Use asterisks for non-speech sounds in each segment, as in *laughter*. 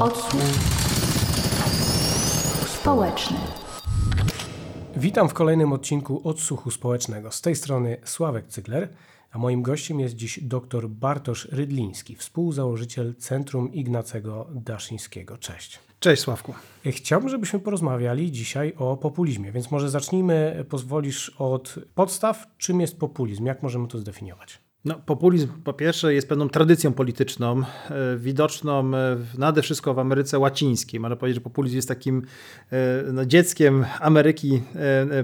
Odsłuch społeczny. Witam w kolejnym odcinku Odsłuchu Społecznego. Z tej strony Sławek Cygler, a moim gościem jest dziś dr Bartosz Rydliński, współzałożyciel Centrum Ignacego Daszyńskiego. Cześć. Cześć Sławku. Chciałbym, żebyśmy porozmawiali dzisiaj o populizmie, więc może zacznijmy, pozwolisz, od podstaw. Czym jest populizm? Jak możemy to zdefiniować? No, populizm po pierwsze jest pewną tradycją polityczną, e, widoczną e, nade wszystko w Ameryce Łacińskiej. Można powiedzieć, że populizm jest takim e, no, dzieckiem Ameryki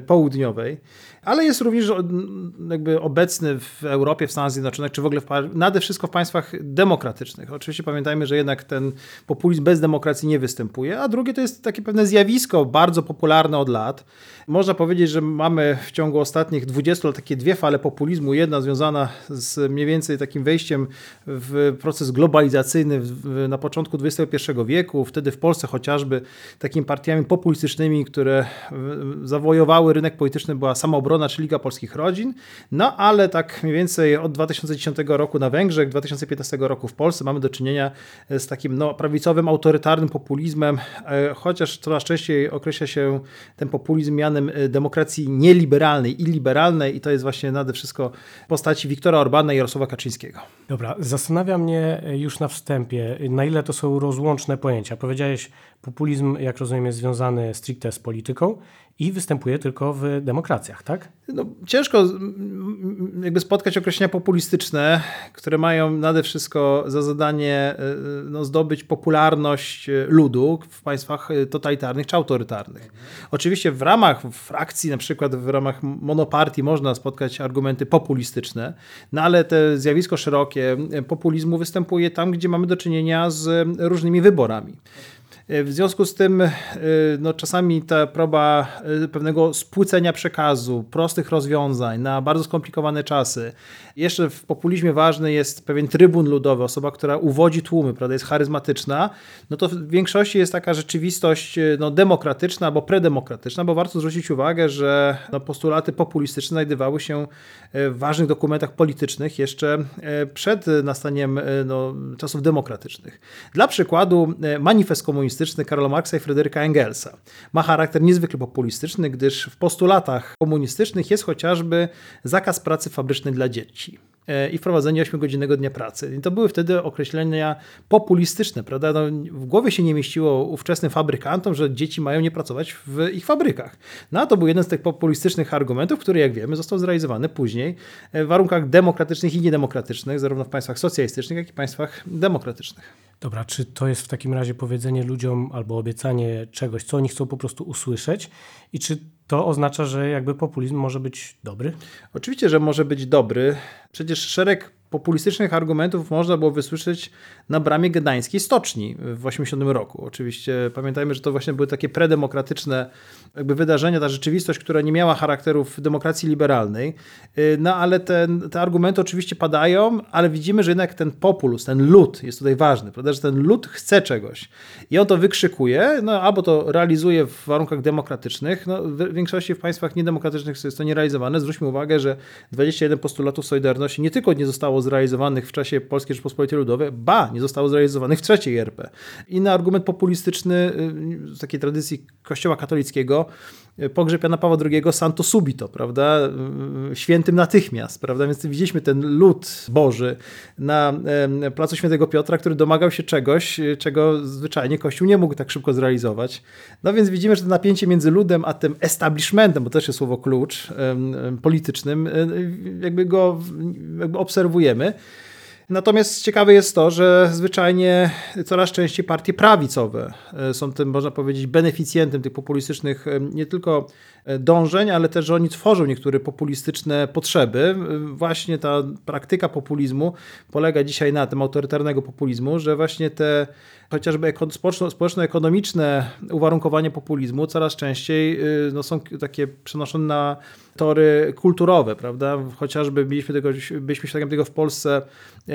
Południowej, ale jest również jakby obecny w Europie, w Stanach Zjednoczonych, czy w ogóle w, nade wszystko w państwach demokratycznych. Oczywiście pamiętajmy, że jednak ten populizm bez demokracji nie występuje, a drugie to jest takie pewne zjawisko bardzo popularne od lat. Można powiedzieć, że mamy w ciągu ostatnich 20 lat takie dwie fale populizmu. Jedna związana z mniej więcej takim wejściem w proces globalizacyjny na początku XXI wieku, wtedy w Polsce chociażby takimi partiami populistycznymi, które zawojowały rynek polityczny była Samoobrona czy Liga Polskich Rodzin, no ale tak mniej więcej od 2010 roku na Węgrzech, 2015 roku w Polsce mamy do czynienia z takim no, prawicowym, autorytarnym populizmem, e, chociaż coraz częściej określa się ten populizm mianem e, demokracji nieliberalnej i liberalnej i to jest właśnie nade wszystko postaci Wiktora Orbana, i Jarosława Kaczyńskiego. Dobra, zastanawia mnie już na wstępie, na ile to są rozłączne pojęcia. Powiedziałeś, populizm, jak rozumiem, jest związany stricte z polityką i występuje tylko w demokracjach, tak? No, ciężko jakby spotkać określenia populistyczne, które mają nade wszystko za zadanie e, no, zdobyć popularność e, ludu w państwach e, totalitarnych czy autorytarnych. Oczywiście w ramach frakcji, na przykład w ramach monopartii można spotkać argumenty populistyczne, no ale te zjawisko szerokie populizmu występuje tam, gdzie mamy do czynienia z różnymi wyborami. W związku z tym y, no, czasami ta próba y, pewnego spłycenia przekazu, prostych rozwiązań na bardzo skomplikowane czasy. Jeszcze w populizmie ważny jest pewien trybun ludowy, osoba, która uwodzi tłumy, prawda, jest charyzmatyczna. No to w większości jest taka rzeczywistość no, demokratyczna albo predemokratyczna, bo warto zwrócić uwagę, że no, postulaty populistyczne znajdowały się w ważnych dokumentach politycznych jeszcze przed nastaniem no, czasów demokratycznych. Dla przykładu manifest komunistyczny komunistyczny Karola Marksa i Fryderyka Engelsa. Ma charakter niezwykle populistyczny, gdyż w postulatach komunistycznych jest chociażby zakaz pracy fabrycznej dla dzieci. E, i wprowadzenie 8-godzinnego dnia pracy. I to były wtedy określenia populistyczne, prawda? No, w głowie się nie mieściło ówczesnym fabrykantom, że dzieci mają nie pracować w ich fabrykach. No a to był jeden z tych populistycznych argumentów, który jak wiemy został zrealizowany później w warunkach demokratycznych i niedemokratycznych, zarówno w państwach socjalistycznych, jak i państwach demokratycznych. Dobra, czy to jest w takim razie powiedzenie ludziom albo obiecanie czegoś, co oni chcą po prostu usłyszeć i czy to oznacza, że jakby populizm może być dobry? Oczywiście, że może być dobry. Przecież szereg populistycznych argumentów można było wysłyszeć na bramie gdańskiej stoczni w 80 roku. Oczywiście pamiętajmy, że to właśnie były takie predemokratyczne jakby wydarzenia, ta rzeczywistość, która nie miała charakterów demokracji liberalnej. Y, no ale te, argumenty oczywiście padają, ale widzimy, że jednak ten populus, ten lud jest tutaj ważny, prawda? że ten lud chce czegoś i on to wykrzykuje, no albo to realizuje w warunkach demokratycznych, no, w większości w państwach niedemokratycznych jest to nierealizowane. Zwróćmy uwagę, że 21 postulatów Solidarności nie tylko nie zostało zrealizowanych w czasie Polskiej Rzeczpospolitej Ludowej, ba, nie zostało zrealizowanych w trzeciej RP. Inny argument populistyczny y, takiej tradycji Kościoła katolickiego, pogrzeb Jana Pawła II santo subito, prawda, y, świętym natychmiast, prawda, więc widzieliśmy ten lud Boży na placu Świętego Piotra, który domagał się czegoś, czego zwyczajnie Kościół nie mógł tak szybko zrealizować. No więc widzimy, że to napięcie między ludem a tym establishmentem, bo też jest słowo klucz politycznym, jakby go jakby obserwujemy. Natomiast ciekawe jest to, że zwyczajnie coraz częściej partie prawicowe e, są tym, można powiedzieć, beneficjentem tych populistycznych e, nie tylko dążeń, ale też, że oni tworzą niektóre populistyczne potrzeby. Właśnie ta praktyka populizmu polega dzisiaj na tym, autorytarnego populizmu, że właśnie te chociażby społeczno-ekonomiczne uwarunkowania populizmu coraz częściej y, no, są takie przenoszone na tory kulturowe, prawda? Chociażby byliśmy tego, byliśmy świadkiem tego w Polsce,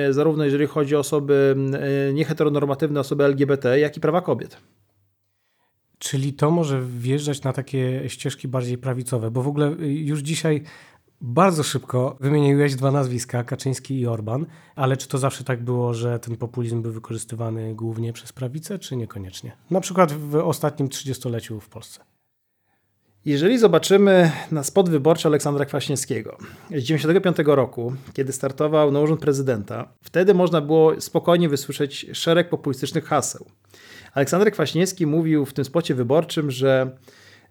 zarówno jeżeli chodzi o osoby nieheteronormatywne, osoby LGBT, jak i prawa kobiet. Czyli to może wjeżdżać na takie ścieżki bardziej prawicowe, bo w ogóle już dzisiaj Bardzo szybko wymieniłeś dwa nazwiska, Kaczyński i Orban, ale czy to zawsze tak było, że ten populizm był wykorzystywany głównie przez prawicę, czy niekoniecznie? Na przykład w ostatnim trzydziestoleciu w Polsce. Jeżeli zobaczymy na spot wyborczy Aleksandra Kwaśniewskiego z 1995 roku, kiedy startował na urząd prezydenta, wtedy można było spokojnie wysłyszeć szereg populistycznych haseł. Aleksander Kwaśniewski mówił w tym spocie wyborczym, że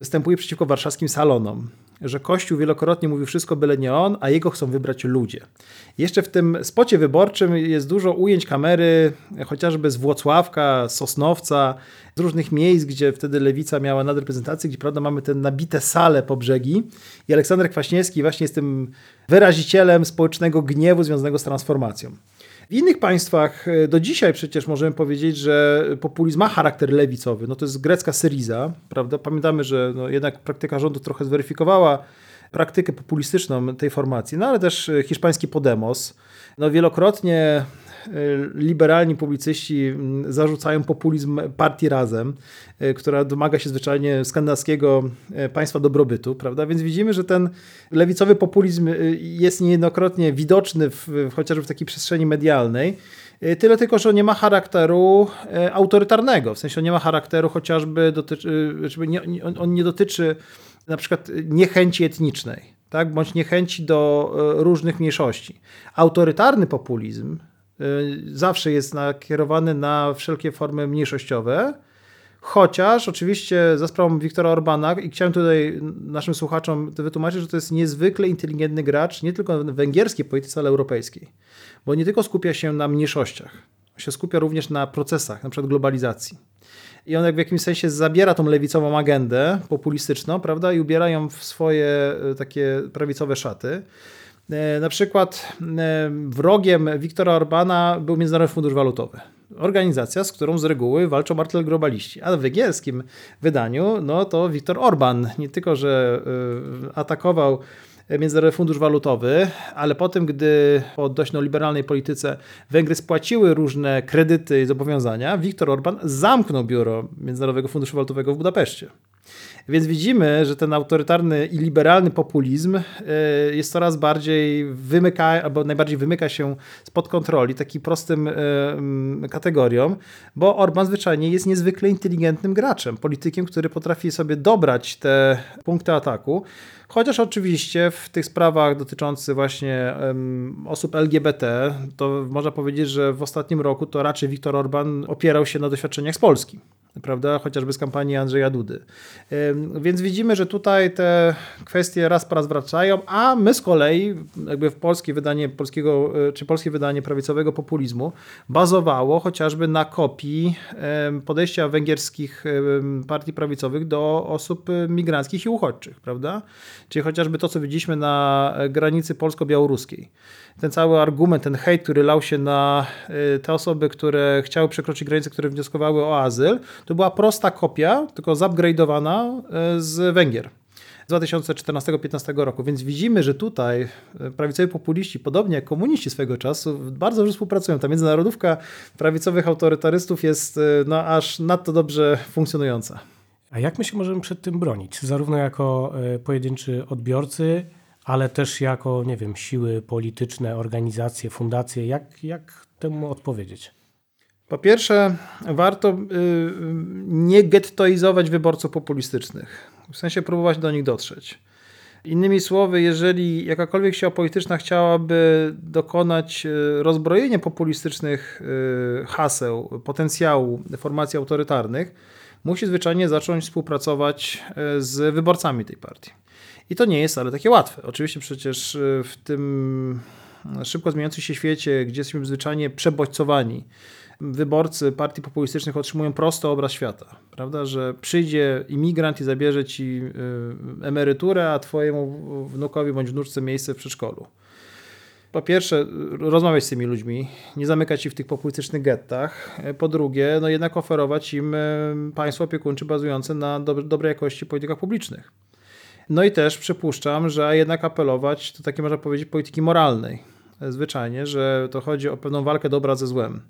występuje przeciwko warszawskim salonom, że Kościół wielokrotnie mówił wszystko byle nie on, a jego chcą wybrać ludzie. Jeszcze w tym spocie wyborczym jest dużo ujęć kamery, chociażby z Włocławka, Sosnowca, z różnych miejsc, gdzie wtedy lewica miała nadreprezentację, gdzie prawda mamy te nabite sale po brzegi i Aleksander Kwaśniewski właśnie jest tym wyrazicielem społecznego gniewu związanego z transformacją. W innych państwach e, do dzisiaj przecież możemy powiedzieć, że populizm ma charakter lewicowy. No to jest grecka Syriza, prawda? Pamiętamy, że no jednak praktyka rządu trochę zweryfikowała praktykę populistyczną tej formacji, no ale też e, hiszpański Podemos. No wielokrotnie liberalni publicyści mm, zarzucają populizm partii Razem, y, która domaga się zwyczajnie skandynawskiego y, państwa dobrobytu, prawda? Więc widzimy, że ten lewicowy populizm jest niejednokrotnie widoczny w, chociażby w takiej przestrzeni medialnej. Tyle tylko, że nie ma charakteru autorytarnego, w sensie on nie ma charakteru chociażby, dotyczy, on nie dotyczy na przykład niechęci etnicznej, tak? bądź niechęci do różnych mniejszości. Autorytarny populizm Y, zawsze jest nakierowany na wszelkie formy mniejszościowe. Chociaż oczywiście za sprawą Wiktora Orbana, i chciałem tutaj naszym słuchaczom wytłumaczyć, że to jest niezwykle inteligentny gracz, nie tylko węgierskiej polityce, ale europejskiej. Bo nie tylko skupia się na mniejszościach, się skupia również na procesach, na przykład globalizacji. I on jak w jakimś sensie zabiera tą lewicową agendę populistyczną, prawda, i ubiera ją w swoje y, takie prawicowe szaty. E, na przykład e, wrogiem Wiktora Orbana był Międzynarodowy Fundusz Walutowy. Organizacja, z którą z reguły walczą martel globaliści. A w węgierskim wydaniu, no to Wiktor Orban nie tylko, że e, atakował Międzynarodowy Fundusz Walutowy, ale potem, gdy po dość liberalnej polityce Węgry spłaciły różne kredyty i zobowiązania, Wiktor Orban zamknął biuro Międzynarodowego Funduszu Walutowego w Budapeszcie. Więc widzimy, że ten autorytarny i liberalny populizm e, jest coraz bardziej wymyka, albo najbardziej wymyka się spod kontroli takim prostym e, kategoriom, bo Orban zwyczajnie jest niezwykle inteligentnym graczem, politykiem, który potrafi sobie dobrać te punkty ataku. Chociaż oczywiście w tych sprawach dotyczących właśnie osób LGBT, to można powiedzieć, że w ostatnim roku to raczej Viktor Orban opierał się na doświadczeniach z Polski prawda, chociażby z kampanii Andrzeja Dudy. Więc widzimy, że tutaj te kwestie raz po raz wracają, a my z kolei, jakby w polskie wydanie polskiego, e, czy polskie wydanie prawicowego populizmu bazowało chociażby na kopii podejścia węgierskich partii prawicowych do osób migranckich i uchodźczych, prawda? Czyli chociażby to, co widzieliśmy na granicy polsko-białoruskiej ten cały argument, ten hejt, który lał się na te osoby, które chciały przekroczyć granicę, które wnioskowały o azyl, to była prosta kopia, tylko zupgrade'owana y, z Węgier. Z 2014-2015 roku. Więc widzimy, że tutaj y, prawicowi populiści, podobnie jak komuniści swego czasu, bardzo dobrze współpracują. Ta międzynarodówka prawicowych autorytarystów jest no, aż nadto dobrze funkcjonująca. A jak my się możemy przed tym bronić? Zarówno jako pojedynczy odbiorcy, ale też jako, nie wiem, siły polityczne, organizacje, fundacje, jak, jak temu odpowiedzieć? Po pierwsze, warto y, nie gettoizować wyborców populistycznych, w sensie próbować do nich dotrzeć. Innymi słowy, jeżeli jakakolwiek siła polityczna chciałaby dokonać y, rozbrojenia populistycznych y, haseł, potencjału formacji autorytarnych, musi zwyczajnie zacząć współpracować z wyborcami tej partii. I to nie jest ale takie łatwe. Oczywiście przecież y, w tym szybko zmieniającym się świecie, gdzie jesteśmy zwyczajnie przebodźcowani, wyborcy partii populistycznych otrzymują prosty obraz świata, prawda, że przyjdzie imigrant i zabierze ci y, emeryturę, a twojemu wnukowi bądź wnuczce miejsce w przedszkolu. Po pierwsze, rozmawiać z tymi ludźmi, nie zamykać się w tych populistycznych gettach. Po drugie, no jednak oferować im y, państwo opiekuńcze bazujące na dobrej jakości politykach publicznych. No i też przypuszczam, że jednak apelować do takiej, można powiedzieć, polityki moralnej. Zwyczajnie, że to chodzi o pewną walkę dobra ze złem.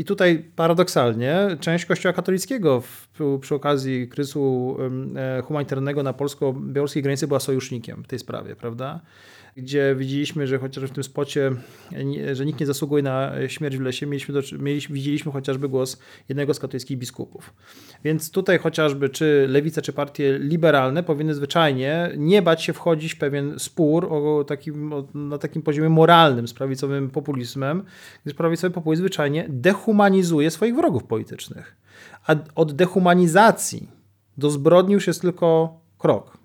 I tutaj paradoksalnie część Kościoła katolickiego w, przy okazji kryzysu e, humanitarnego na polsko-białoruskiej granicy była sojusznikiem w tej sprawie, prawda? Gdzie widzieliśmy, że chociaż w tym spocie, że nikt nie zasługuje na śmierć w lesie, mieliśmy, mieliśmy widzieliśmy chociażby głos jednego z katolickich biskupów. Więc tutaj chociażby czy lewica, czy partie liberalne powinny zwyczajnie nie bać się wchodzić w pewien spór o takim, o, na takim poziomie moralnym z prawicowym populizmem, gdyż prawicowy populizm zwyczajnie dehumanizuje swoich wrogów politycznych. A od dehumanizacji do zbrodni już jest tylko krok.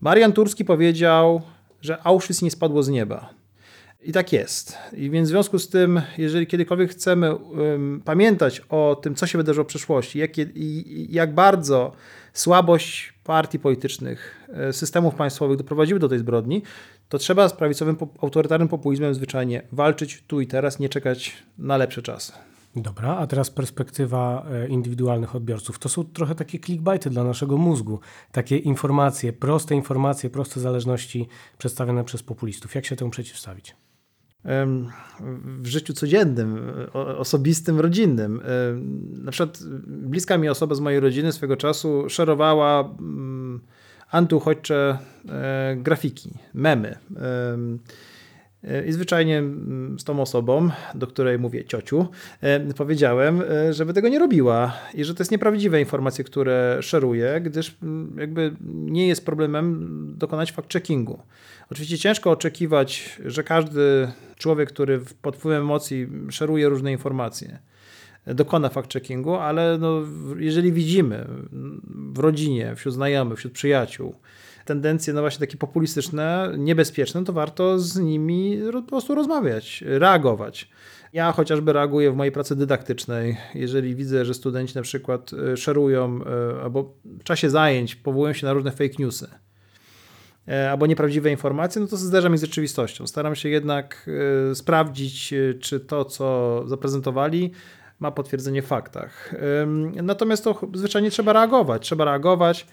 Marian Turski powiedział, że Auschwitz nie spadło z nieba. I tak jest. I więc w związku z tym, jeżeli kiedykolwiek chcemy um, pamiętać o tym, co się wydarzyło w przeszłości, jak, i, jak bardzo słabość partii politycznych, e, systemów państwowych doprowadziły do tej zbrodni, to trzeba z prawicowym, autorytarnym populizmem zwyczajnie walczyć tu i teraz, nie czekać na lepsze czasy. Dobra, a teraz perspektywa e, indywidualnych odbiorców. To są trochę takie clickbaity dla naszego mózgu. Takie informacje, proste informacje, proste zależności przedstawione przez populistów. Jak się temu przeciwstawić? W życiu codziennym, osobistym, rodzinnym. Na przykład bliska mi osoba z mojej rodziny swego czasu szerowała mm, antyuchodźcze e, grafiki, memy. E, I zwyczajnie mm, z tą osobą, do której mówię ciociu, e, powiedziałem, e, żeby tego nie robiła i że to jest nieprawdziwe informacje, które szeruje, gdyż mm, jakby nie jest problemem dokonać fact-checkingu. Oczywiście ciężko oczekiwać, że każdy człowiek, który pod wpływem emocji szeruje różne informacje, dokona fact-checkingu, ale no, jeżeli widzimy w rodzinie, wśród znajomych, wśród przyjaciół, tendencje no właśnie takie populistyczne, niebezpieczne, to warto z nimi po prostu rozmawiać, reagować. Ja chociażby reaguję w mojej pracy dydaktycznej, jeżeli widzę, że studenci na przykład e, szerują e, albo w czasie zajęć powołują się na różne fake newsy e, albo nieprawdziwe informacje, no to zderza mi z rzeczywistością. Staram się jednak sprawdzić, czy to, co zaprezentowali, ma potwierdzenie w faktach. Natomiast to zwyczajnie trzeba reagować. Trzeba reagować.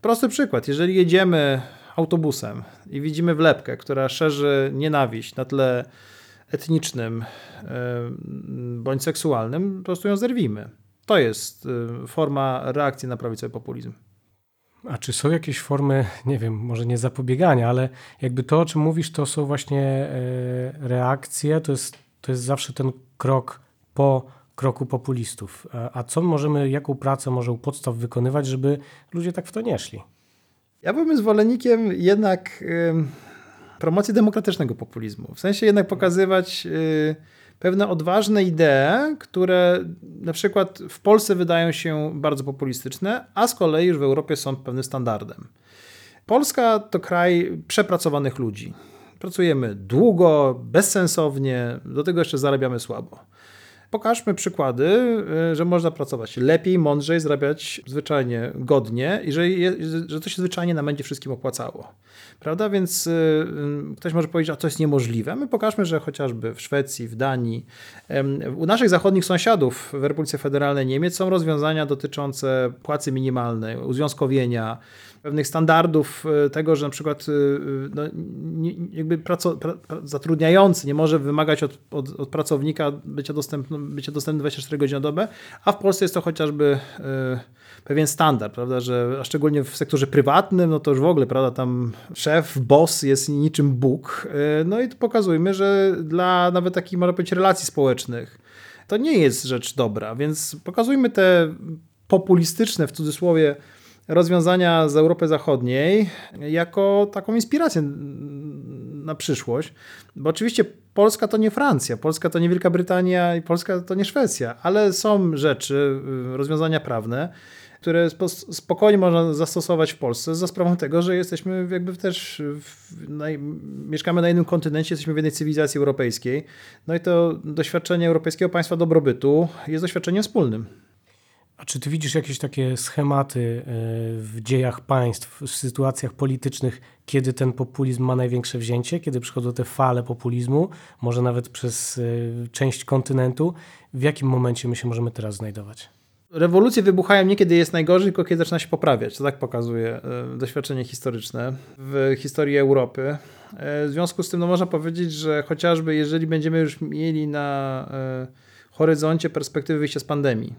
Prosty przykład. Jeżeli jedziemy autobusem i widzimy wlepkę, która szerzy nienawiść na tle etnicznym bądź seksualnym, po prostu ją zerwimy. To jest y, forma reakcji na prawicowy populizm. A czy są jakieś formy, nie wiem, może nie zapobiegania, ale jakby to, o czym mówisz, to są właśnie e, reakcje, to jest, to jest zawsze ten krok po kroku populistów. A co możemy, jaką pracę może u podstaw wykonywać, żeby ludzie tak w to nie szli? Ja byłbym zwolennikiem jednak promocji demokratycznego populizmu. W sensie jednak pokazywać y, pewne odważne idee, które na przykład w Polsce wydają się bardzo populistyczne, a z kolei już w Europie są pewnym standardem. Polska to kraj przepracowanych ludzi. Pracujemy długo, bezsensownie, do tego jeszcze zarabiamy słabo. Pokażmy przykłady, y, że można pracować lepiej, mądrzej, zarabiać zwyczajnie godnie i że, że to się zwyczajnie nam będzie wszystkim opłacało. Prawda? Więc y, y, ktoś może powiedzieć, a to jest niemożliwe. My pokażmy, że chociażby w Szwecji, w Danii, u naszych zachodnich sąsiadów w Republice Federalnej Niemiec są rozwiązania dotyczące płacy minimalnej, uzwiązkowienia, pewnych standardów e, tego, że na przykład e, e, no, jakby praco, pra, zatrudniający nie może wymagać od, od, od pracownika bycia dostępnym, bycia dostępnym 24 godziny na dobę, a w Polsce jest to chociażby pewien standard, prawda, że a szczególnie w sektorze prywatnym, no to już w ogóle, prawda, tam szef, boss jest niczym Bóg. No i pokazujmy, że dla nawet takich, można powiedzieć, relacji społecznych to nie jest rzecz dobra, więc pokazujmy te populistyczne, w cudzysłowie, rozwiązania z Europy Zachodniej jako taką inspirację na przyszłość, bo oczywiście Polska to nie Francja, Polska to nie Wielka Brytania i Polska to nie Szwecja, ale są rzeczy, rozwiązania prawne, które spokojnie można zastosować w Polsce za sprawą tego, że jesteśmy jakby też, mieszkamy na innym kontynencie, jesteśmy w jednej cywilizacji europejskiej. No i to doświadczenie europejskiego państwa dobrobytu jest doświadczeniem wspólnym. A czy ty widzisz jakieś takie schematy e, w dziejach państw, w sytuacjach politycznych, kiedy ten populizm ma największe wzięcie, kiedy przychodzą te fale populizmu, może nawet przez e, część kontynentu? W jakim momencie my się możemy teraz znajdować? Rewolucje wybuchają nie kiedy jest najgorzej, tylko kiedy zaczyna się poprawiać. To tak pokazuje e, doświadczenie historyczne w historii Europy. W związku z tym no, można powiedzieć, że chociażby jeżeli będziemy już mieli na horyzoncie perspektywy wyjścia z pandemii,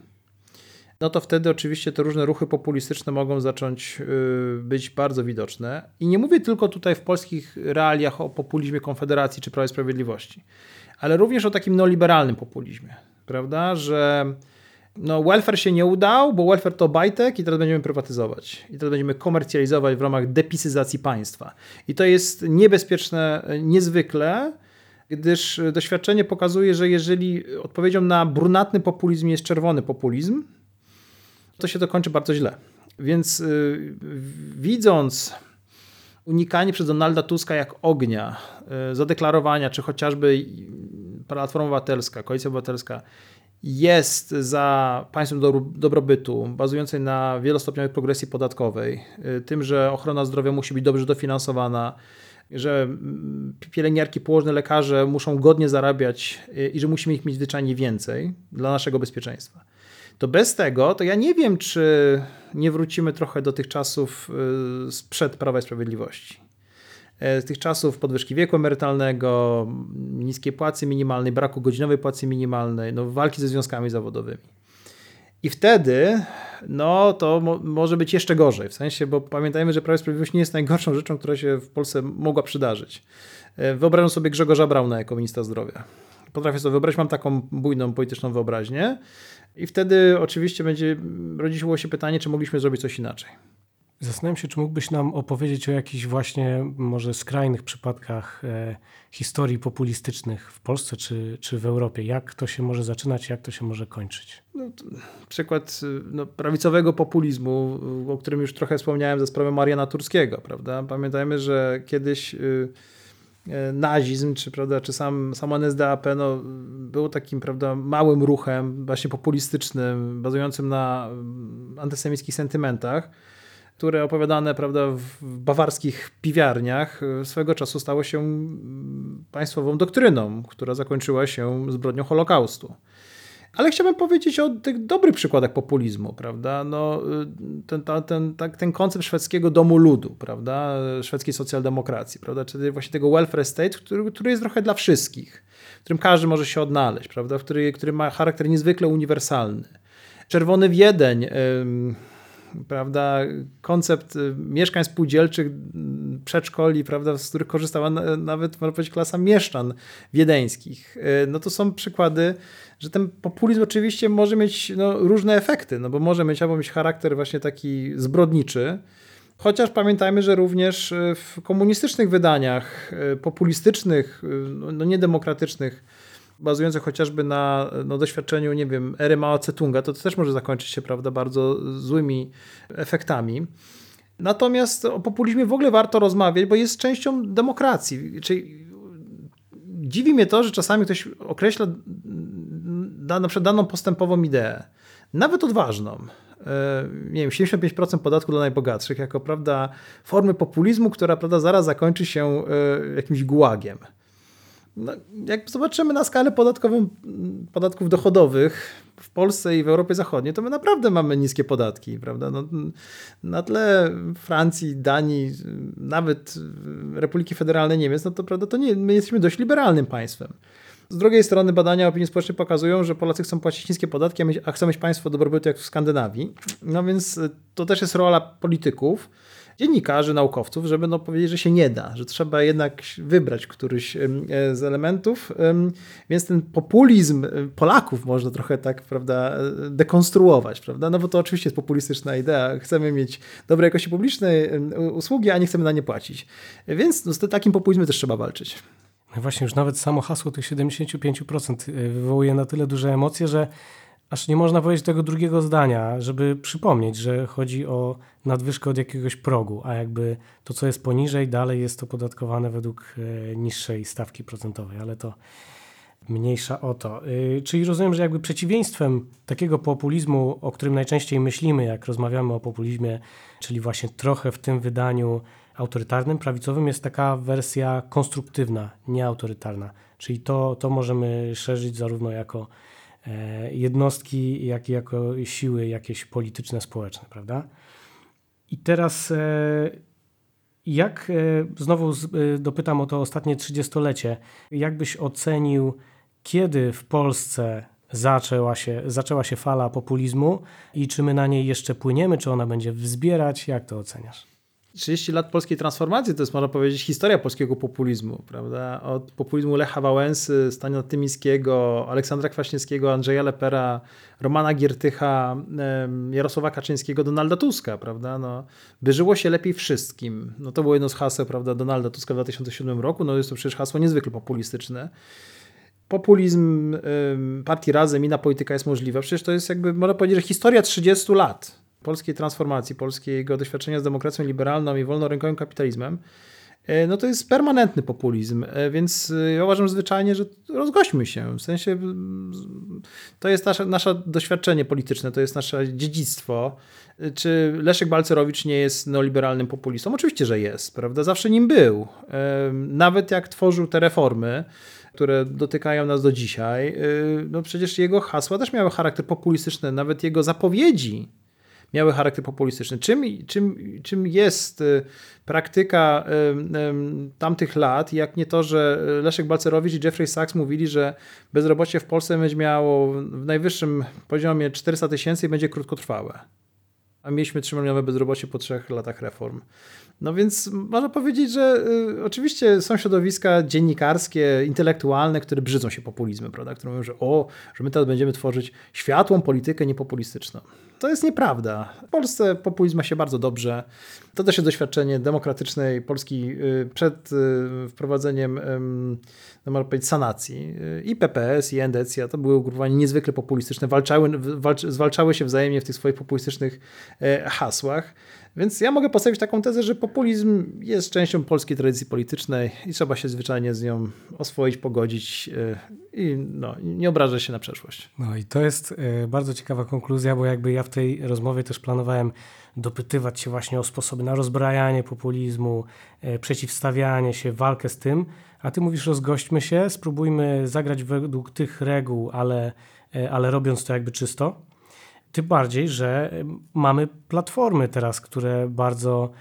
no to wtedy oczywiście te różne ruchy populistyczne mogą zacząć y, być bardzo widoczne. I nie mówię tylko tutaj w polskich realiach o populizmie Konfederacji czy Prawa i Sprawiedliwości, ale również o takim neoliberalnym populizmie, prawda, że no welfare się nie udał, bo welfare to bajtek i teraz będziemy prywatyzować. I teraz będziemy komercjalizować w ramach depisyzacji państwa. I to jest niebezpieczne niezwykle, gdyż doświadczenie pokazuje, że jeżeli odpowiedzią na brunatny populizm jest czerwony populizm, to się to kończy bardzo źle. Więc yy, widząc unikanie przez Donalda Tuska jak ognia, yy, zadeklarowania, czy chociażby Platforma Obywatelska, Koalicja Obywatelska jest za państwem do, dobrobytu, bazującej na wielostopniowej progresji podatkowej, yy, tym, że ochrona zdrowia musi być dobrze dofinansowana, że pielęgniarki, położne lekarze muszą godnie zarabiać yy, i że musimy ich mieć zwyczajnie więcej dla naszego bezpieczeństwa to bez tego, to ja nie wiem, czy nie wrócimy trochę do tych czasów y, sprzed Prawa i Sprawiedliwości. E, z tych czasów podwyżki wieku emerytalnego, niskiej płacy minimalnej, braku godzinowej płacy minimalnej, no, walki ze związkami zawodowymi. I wtedy, no to mo może być jeszcze gorzej, w sensie, bo pamiętajmy, że Prawo i Sprawiedliwość nie jest najgorszą rzeczą, która się w Polsce mogła przydarzyć. E, wyobrażam sobie Grzegorza Brauna jako ministra zdrowia. Potrafię sobie wyobrazić, mam taką bujną polityczną wyobraźnię. I wtedy oczywiście będzie rodziło się pytanie, czy mogliśmy zrobić coś inaczej. Zastanawiam się, czy mógłbyś nam opowiedzieć o jakichś właśnie może skrajnych przypadkach e, historii populistycznych w Polsce czy, czy w Europie. Jak to się może zaczynać, jak to się może kończyć? No, przykład no, prawicowego populizmu, o którym już trochę wspomniałem ze sprawą Mariana Turskiego. Prawda? Pamiętajmy, że kiedyś... Y, nazizm, czy, prawda, czy sam, sam NSDAP no, był takim prawda, małym ruchem, właśnie populistycznym, bazującym na mm, antysemickich sentymentach, które opowiadane prawda, w bawarskich piwiarniach e, swego czasu stało się mm, państwową doktryną, która zakończyła się zbrodnią Holokaustu. Ale chciałbym powiedzieć o tych dobrych przykładach populizmu, prawda? No, y, ten, ten, ten, ten koncept szwedzkiego domu ludu, prawda? Szwedzkiej socjaldemokracji, prawda? Czyli właśnie tego welfare state, który, który jest trochę dla wszystkich, w którym każdy może się odnaleźć, prawda? Który, który ma charakter niezwykle uniwersalny. Czerwony Wiedeń, prawda, koncept y, mieszkań spółdzielczych, mm, przedszkoli, prawda, z których korzystała nawet, można powiedzieć, klasa mieszczan wiedeńskich. Y, no to są przykłady, że ten populizm oczywiście może mieć no, różne efekty, no bo może mieć albo mieć charakter właśnie taki zbrodniczy, Chociaż pamiętajmy, że również y, w komunistycznych wydaniach populistycznych, no, no niedemokratycznych, bazujące chociażby na no, doświadczeniu, nie wiem, ery Mao Tse-tunga, to, to też może zakończyć się, prawda, bardzo złymi efektami. Natomiast o populizmie w ogóle warto rozmawiać, bo jest częścią demokracji. Czyli dziwi mnie to, że czasami ktoś określa da, na przykład daną postępową ideę, nawet odważną, e, nie wiem, 75% podatku dla najbogatszych, jako prawda, formy populizmu, która prawda, zaraz zakończy się e, jakimś gułagiem no, jak zobaczymy na skalę podatkową podatków dochodowych w Polsce i w Europie Zachodniej, to my naprawdę mamy niskie podatki, prawda? No, na tle Francji, Danii, nawet Republiki Federalnej Niemiec, no to prawda, to nie, my jesteśmy dość liberalnym państwem. Z drugiej strony badania opinii społecznej pokazują, że Polacy chcą płacić niskie podatki, a chcą mieć państwo dobrobytu jak w Skandynawii. No więc to też jest rola polityków, dziennikarzy, naukowców, żeby no powiedzieć, że się nie da, że trzeba jednak wybrać któryś e, z elementów. Więc ten populizm Polaków można trochę tak, prawda, dekonstruować, prawda? No bo to oczywiście jest populistyczna idea. Chcemy mieć dobrej jakości publicznej usługi, a nie chcemy na nie płacić. Więc no, z takim populizmem też trzeba walczyć. No właśnie, już nawet samo hasło tych 75% e, wywołuje na tyle duże emocje, że aż nie można powiedzieć tego drugiego zdania, żeby przypomnieć, że chodzi o nadwyżkę od jakiegoś progu, a jakby to, co jest poniżej, dalej jest to podatkowane według e, niższej stawki procentowej, ale to mniejsza o to. E, czyli rozumiem, że jakby przeciwieństwem takiego populizmu, o którym najczęściej myślimy, jak rozmawiamy o populizmie, czyli właśnie trochę w tym wydaniu autorytarnym, prawicowym, jest taka wersja konstruktywna, nieautorytarna. Czyli to, to możemy szerzyć zarówno jako jednostki, jak i jako siły jakieś polityczne, społeczne, prawda? I teraz e, jak, e, znowu dopytam o to ostatnie trzydziestolecie, jak byś ocenił, kiedy w Polsce zaczęła się, zaczęła się fala populizmu i czy my na niej jeszcze płyniemy, czy ona będzie wzbierać? Jak to oceniasz? 30 lat polskiej transformacji to jest, można powiedzieć, historia polskiego populizmu, prawda? Od populizmu Lecha Wałęsy, Stania Tymińskiego, Aleksandra Kwaśniewskiego, Andrzeja Lepera, Romana Giertycha, Jarosława Kaczyńskiego, Donalda Tuska, prawda? No, by żyło się lepiej wszystkim. No to było jedno z haseł, prawda, Donalda Tuska w 2007 roku. No jest to przecież hasło niezwykle populistyczne populizm partii Razem, inna polityka jest możliwa. Przecież to jest jakby, można powiedzieć, że historia 30 lat polskiej transformacji, polskiego doświadczenia z demokracją liberalną i wolnorynkowym kapitalizmem, e, no to jest permanentny populizm, e, więc e, ja uważam zwyczajnie, że rozgośćmy się. W sensie to jest nasze, nasze doświadczenie polityczne, to jest nasze dziedzictwo. Czy Leszek Balcerowicz nie jest neoliberalnym populistą? Oczywiście, że jest, prawda? Zawsze nim był. Nawet jak tworzył te reformy, które dotykają nas do dzisiaj, no przecież jego hasła też miały charakter populistyczny, nawet jego zapowiedzi miały charakter populistyczny. Czym, czym, czym jest y, praktyka tamtych lat, jak nie to, że Leszek Balcerowicz i Jeffrey Sachs mówili, że bezrobocie w Polsce będzie miało w najwyższym poziomie 400 tysięcy i będzie krótkotrwałe. A mieliśmy 3 milionowe bezrobocie po trzech latach reform. No więc można powiedzieć, że y, oczywiście są środowiska dziennikarskie, intelektualne, które brzydzą się populizmem, prawda? które mówią, że o, że my teraz będziemy tworzyć światłą politykę niepopulistyczną. To jest nieprawda. W Polsce populizm ma się bardzo dobrze. To też jest doświadczenie demokratycznej Polski y, przed y, wprowadzeniem, no można powiedzieć, sanacji. I PPS, i Endecja to były ugrupowania niezwykle populistyczne, walczały, zwalczały się wzajemnie w tych swoich populistycznych e, hasłach. Więc ja mogę postawić taką tezę, że populizm jest częścią polskiej tradycji politycznej i trzeba się zwyczajnie z nią oswoić, pogodzić e, i no, nie obrażać się na przeszłość. No i to jest e, bardzo ciekawa konkluzja, bo jakby ja w tej rozmowie też planowałem dopytywać się właśnie o sposoby na rozbrajanie populizmu, e, przeciwstawianie się, walkę z tym, a ty mówisz rozgośćmy się, spróbujmy zagrać według tych reguł, ale, ale robiąc to jakby czysto. Tym bardziej, że mamy platformy teraz, które bardzo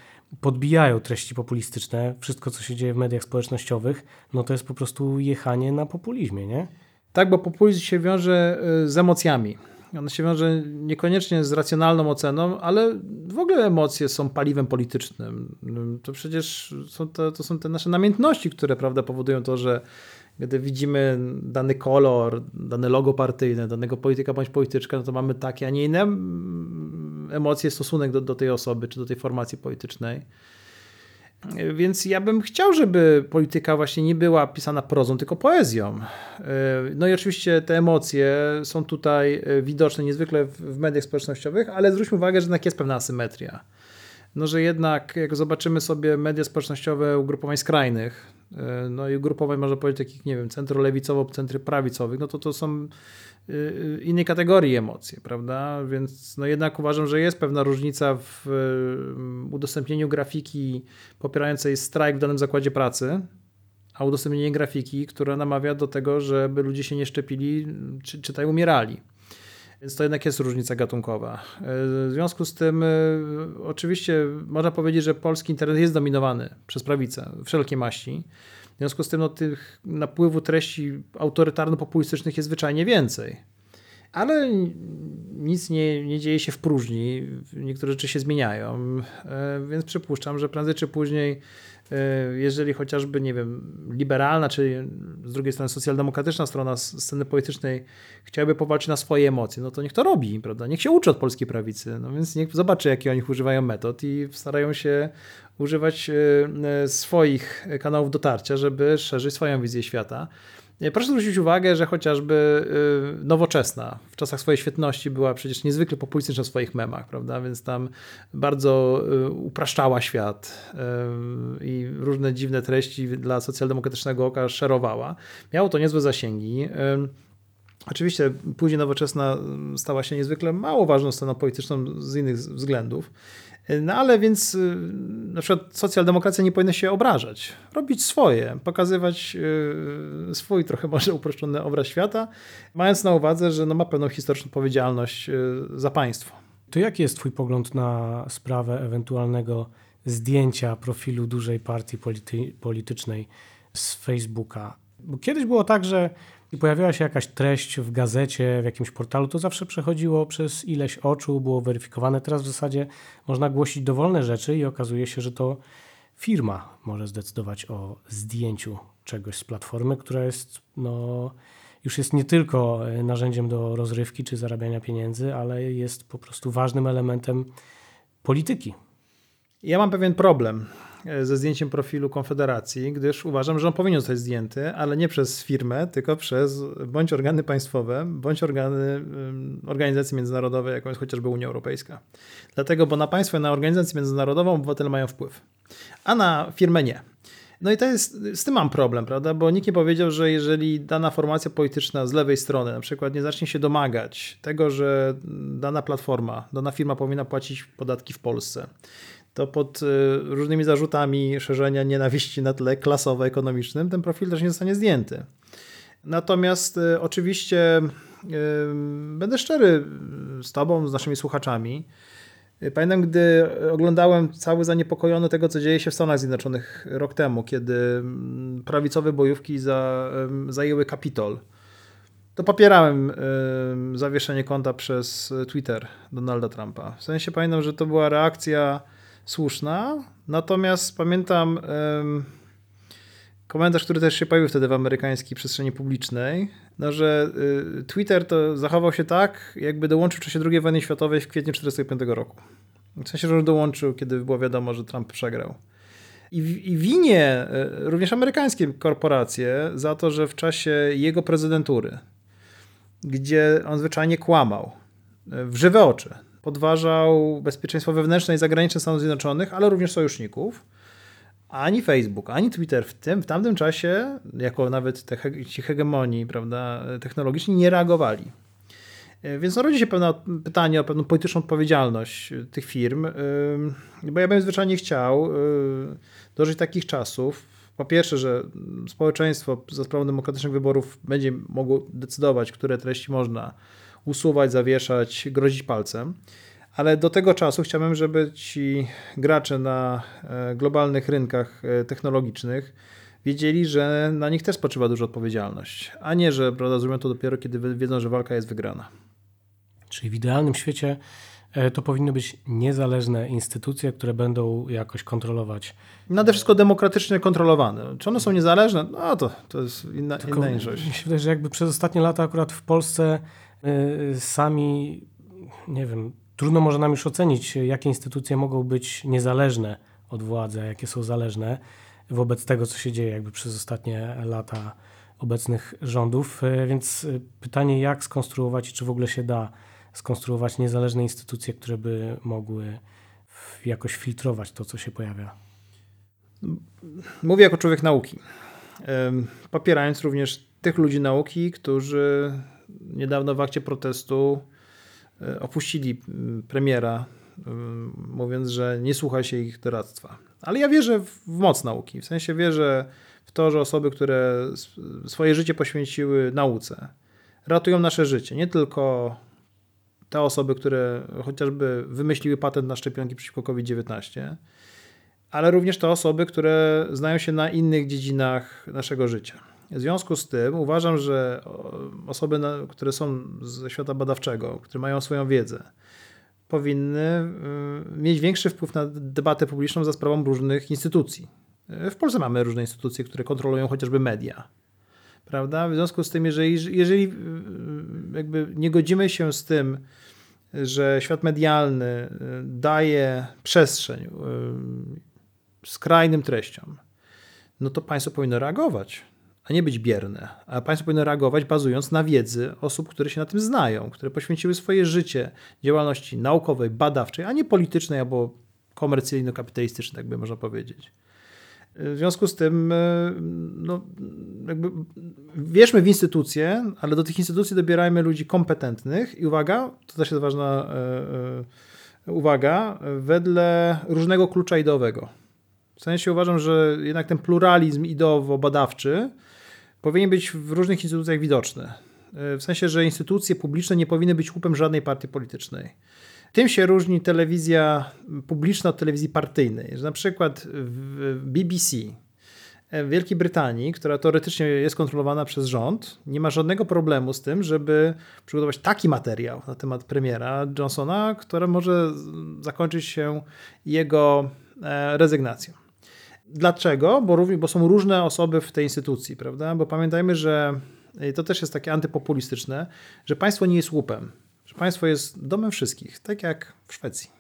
podbijają treści populistyczne. Wszystko, co się dzieje w mediach społecznościowych, no to jest po prostu jechanie na populizmie, nie? Tak, bo populizm się wiąże y, z emocjami. On się wiąże niekoniecznie z racjonalną oceną, ale w ogóle emocje są paliwem politycznym. To przecież są to, to są te nasze namiętności, które prawda, powodują to, że gdy widzimy dany kolor, dane logo partyjne, danego polityka bądź polityczka, no to mamy takie, a nie inne emocje, stosunek do, do tej osoby czy do tej formacji politycznej. Więc ja bym chciał, żeby polityka właśnie nie była pisana prozą, tylko poezją. No i oczywiście te emocje są tutaj widoczne niezwykle w mediach społecznościowych, ale zwróćmy uwagę, że jednak jest pewna asymetria. No, że jednak jak zobaczymy sobie media społecznościowe ugrupowań skrajnych, no i ugrupowań, można powiedzieć, takich, nie wiem, centrolewicowo, centry prawicowych, no to to są y, y, innej kategorii emocje, prawda? Więc no jednak uważam, że jest pewna różnica w y, udostępnieniu grafiki popierającej strajk w danym zakładzie pracy, a udostępnienie grafiki, która namawia do tego, żeby ludzie się nie szczepili, czy, czytaj umierali. Więc to jednak jest różnica gatunkowa. E, w związku z tym, e, oczywiście można powiedzieć, że polski internet jest dominowany przez prawicę wszelkie maści. W związku z tym no, tych napływu treści autorytarno-populistycznych jest zwyczajnie więcej. Ale nic nie, nie dzieje się w próżni, niektóre rzeczy się zmieniają, e, więc przypuszczam, że prędzej czy później jeżeli chociażby, nie wiem, liberalna, czy z drugiej strony socjaldemokratyczna strona sceny politycznej chciałaby powalczyć na swoje emocje, no to niech to robi, prawda? Niech się uczy od polskiej prawicy, no więc niech zobaczy, jakie oni używają metod i starają się używać e, swoich kanałów dotarcia, żeby szerzyć swoją wizję świata. Proszę zwrócić uwagę, że chociażby y, nowoczesna w czasach swojej świetności była przecież niezwykle populistyczna w swoich memach, prawda? Więc tam bardzo y, upraszczała świat y, i różne dziwne treści dla socjaldemokratycznego oka szerowała. Miało to niezłe zasięgi. Oczywiście później nowoczesna stała się niezwykle mało ważną sceną polityczną z innych względów. No ale więc y, na przykład socjaldemokracja nie powinna się obrażać, robić swoje, pokazywać y, swój trochę może uproszczony obraz świata, mając na uwadze, że no ma pewną historyczną odpowiedzialność y, za państwo. To jaki jest Twój pogląd na sprawę ewentualnego zdjęcia profilu dużej partii polity politycznej z Facebooka? Bo kiedyś było tak, że pojawiała się jakaś treść w gazecie, w jakimś portalu, to zawsze przechodziło przez ileś oczu, było weryfikowane. Teraz w zasadzie można głosić dowolne rzeczy i okazuje się, że to firma może zdecydować o zdjęciu czegoś z platformy, która jest no, już jest nie tylko e, narzędziem do rozrywki czy zarabiania pieniędzy, ale jest po prostu ważnym elementem polityki. Ja mam pewien problem ze zdjęciem profilu Konfederacji, gdyż uważam, że on powinien zostać zdjęty, ale nie przez firmę, tylko przez bądź organy państwowe, bądź organy organizacje międzynarodowe, jaką jest chociażby Unia Europejska. Dlatego, bo na państwo i na organizację międzynarodową obywatele mają wpływ, a na firmę nie. No i to jest, z tym mam problem, prawda? Bo nikt nie powiedział, że jeżeli dana formacja polityczna z lewej strony na przykład nie zacznie się domagać tego, że dana platforma, dana firma powinna płacić podatki w Polsce, to pod y, różnymi zarzutami szerzenia nienawiści na tle klasowo-ekonomicznym ten profil też nie zostanie zdjęty. Natomiast y, oczywiście y, będę szczery z Tobą, z naszymi słuchaczami. Pamiętam, gdy oglądałem cały zaniepokojony tego, co dzieje się w Stanach Zjednoczonych rok temu, kiedy mm, prawicowe bojówki za, zajęły Kapitol. To popierałem zawieszenie konta przez Twitter Donalda Trumpa. W sensie pamiętam, że to była reakcja słuszna, natomiast pamiętam komentarz, który też się pojawił wtedy w amerykańskiej przestrzeni publicznej, no, że y, Twitter to zachował się tak, jakby dołączył w czasie II wojny światowej w kwietniu 1945 roku. W sensie, że dołączył, kiedy było wiadomo, że Trump przegrał. I, I winie y, również amerykańskie korporacje za to, że w czasie jego prezydentury, gdzie on zwyczajnie kłamał y, w żywe oczy, podważał bezpieczeństwo wewnętrzne i zagraniczne Stanów Zjednoczonych, ale również sojuszników, ani Facebook, ani Twitter w tym, w tamtym czasie, jako nawet te, ci hegemonii prawda, technologiczni, nie reagowali. E, więc no, rodzi się pewne pytanie o pewną polityczną odpowiedzialność e, tych firm, e, bo ja bym zwyczajnie chciał dożyć takich czasów, po pierwsze, że społeczeństwo za sprawą demokratycznych wyborów będzie mogło decydować, które treści można usuwać, zawieszać, grozić palcem ale do tego czasu chciałbym, żeby ci gracze na e, globalnych rynkach e, technologicznych wiedzieli, że na nich też spoczywa duża odpowiedzialność, a nie, że prawda, zrobią to dopiero, kiedy wiedzą, że walka jest wygrana. Czyli w idealnym świecie e, to powinny być niezależne instytucje, które będą jakoś kontrolować. Nade wszystko demokratycznie kontrolowane. Czy one są niezależne? No to, to jest inna, Tylko inna rzecz. Myślę, że jakby przez ostatnie lata akurat w Polsce sami, nie wiem, Trudno może nam już ocenić, jakie instytucje mogą być niezależne od władzy, a jakie są zależne wobec tego, co się dzieje jakby przez ostatnie lata obecnych rządów. E, więc e, pytanie, jak skonstruować i czy w ogóle się da skonstruować niezależne instytucje, które by mogły jakoś filtrować to, co się pojawia? Mówię jako człowiek nauki, popierając również tych ludzi nauki, którzy niedawno w akcie protestu E, opuścili premiera, mówiąc, że nie słucha się ich doradztwa. Ale ja wierzę w moc nauki. W sensie wierzę w to, że osoby, które swoje życie poświęciły nauce, ratują nasze życie. Nie tylko te osoby, które chociażby wymyśliły patent na szczepionki przeciwko COVID-19, ale również te osoby, które znają się na innych dziedzinach naszego życia. W związku z tym uważam, że osoby, które są ze świata badawczego, które mają swoją wiedzę, powinny y, mieć większy wpływ na debatę publiczną za sprawą różnych instytucji. W Polsce mamy różne instytucje, które kontrolują chociażby media. Prawda? W związku z tym, jeżeli, jeżeli y, jakby nie godzimy się z tym, że świat medialny y, daje przestrzeń skrajnym treściom, no to państwo powinno reagować a nie być bierne. A państwo powinno reagować bazując na wiedzy osób, które się na tym znają, które poświęciły swoje życie działalności naukowej, badawczej, a nie politycznej albo komercyjno-kapitalistycznej, jakby można powiedzieć. W związku z tym, e, no, jakby wierzmy w instytucje, ale do tych instytucji dobierajmy ludzi kompetentnych i uwaga, to też jest ważna e, e, uwaga, wedle różnego klucza ideowego. W sensie uważam, że jednak ten pluralizm ideowo-badawczy powinien być w różnych instytucjach widoczny. E, w sensie, że instytucje publiczne nie powinny być łupem żadnej partii politycznej. Tym się różni telewizja publiczna od telewizji partyjnej. Na przykład BBC w Wielkiej Brytanii, która teoretycznie jest kontrolowana przez rząd, nie ma żadnego problemu z tym, żeby przygotować taki materiał na temat premiera Johnsona, który może zakończyć się jego e, rezygnacją. Dlaczego? Bo, bo są różne osoby w tej instytucji, prawda? Bo pamiętajmy, że to też jest takie antypopulistyczne, że państwo nie jest łupem, że państwo jest domem wszystkich, tak jak w Szwecji.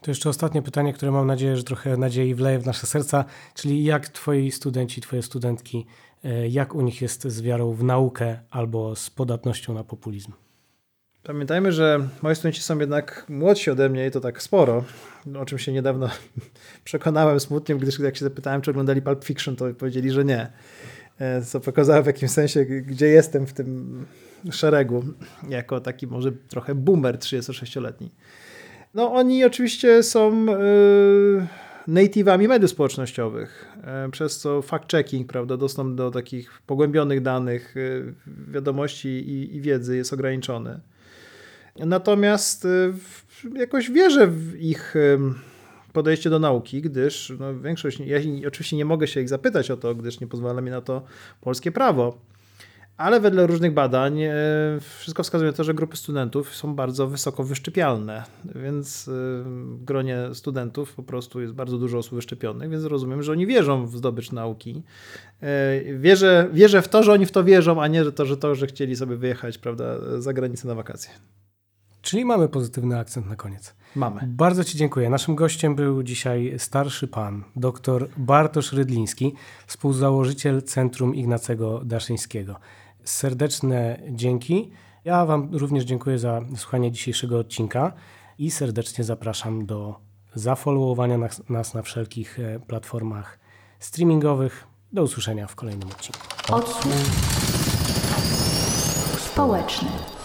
To jeszcze ostatnie pytanie, które mam nadzieję, że trochę nadziei wleje w nasze serca, czyli jak twoi studenci, twoje studentki, e, jak u nich jest z wiarą w naukę albo z podatnością na populizm? Pamiętajmy, że moi studenci są jednak młodsi ode mnie i to tak sporo, o czym się niedawno *laughs* przekonałem smutnie, gdyż jak się zapytałem, czy oglądali Pulp Fiction, to powiedzieli, że nie. E, co pokazało w jakimś sensie, gdzie jestem w tym szeregu, jako taki może trochę boomer 36-letni. No oni oczywiście są yy, native'ami mediów społecznościowych, yy, przez co fact-checking, prawda, dostęp do takich pogłębionych danych, yy, wiadomości i, i, wiedzy jest ograniczony. Natomiast jakoś wierzę w ich podejście do nauki, gdyż no, większość, ja oczywiście nie mogę się ich zapytać o to, gdyż nie pozwala mi na to polskie prawo, ale wedle różnych badań e, wszystko wskazuje na to, że grupy studentów są bardzo wysoko wyszczepialne, więc e, w gronie studentów po prostu jest bardzo dużo osób wyszczepionych, więc rozumiem, że oni wierzą w zdobycz nauki. Wierzę, wierzę w to, że oni w to wierzą, a nie że to, że to, że chcieli sobie wyjechać prawda, za granicę na wakacje. Czyli mamy pozytywny akcent na koniec. Mamy. Bardzo Ci dziękuję. Naszym gościem był dzisiaj starszy pan, dr Bartosz Rydliński, współzałożyciel Centrum Ignacego Daszyńskiego. Serdeczne dzięki. Ja Wam również dziękuję za słuchanie dzisiejszego odcinka i serdecznie zapraszam do zafollowowania nas, nas na wszelkich e, platformach streamingowych. Do usłyszenia w kolejnym odcinku. Odsłuch społeczny.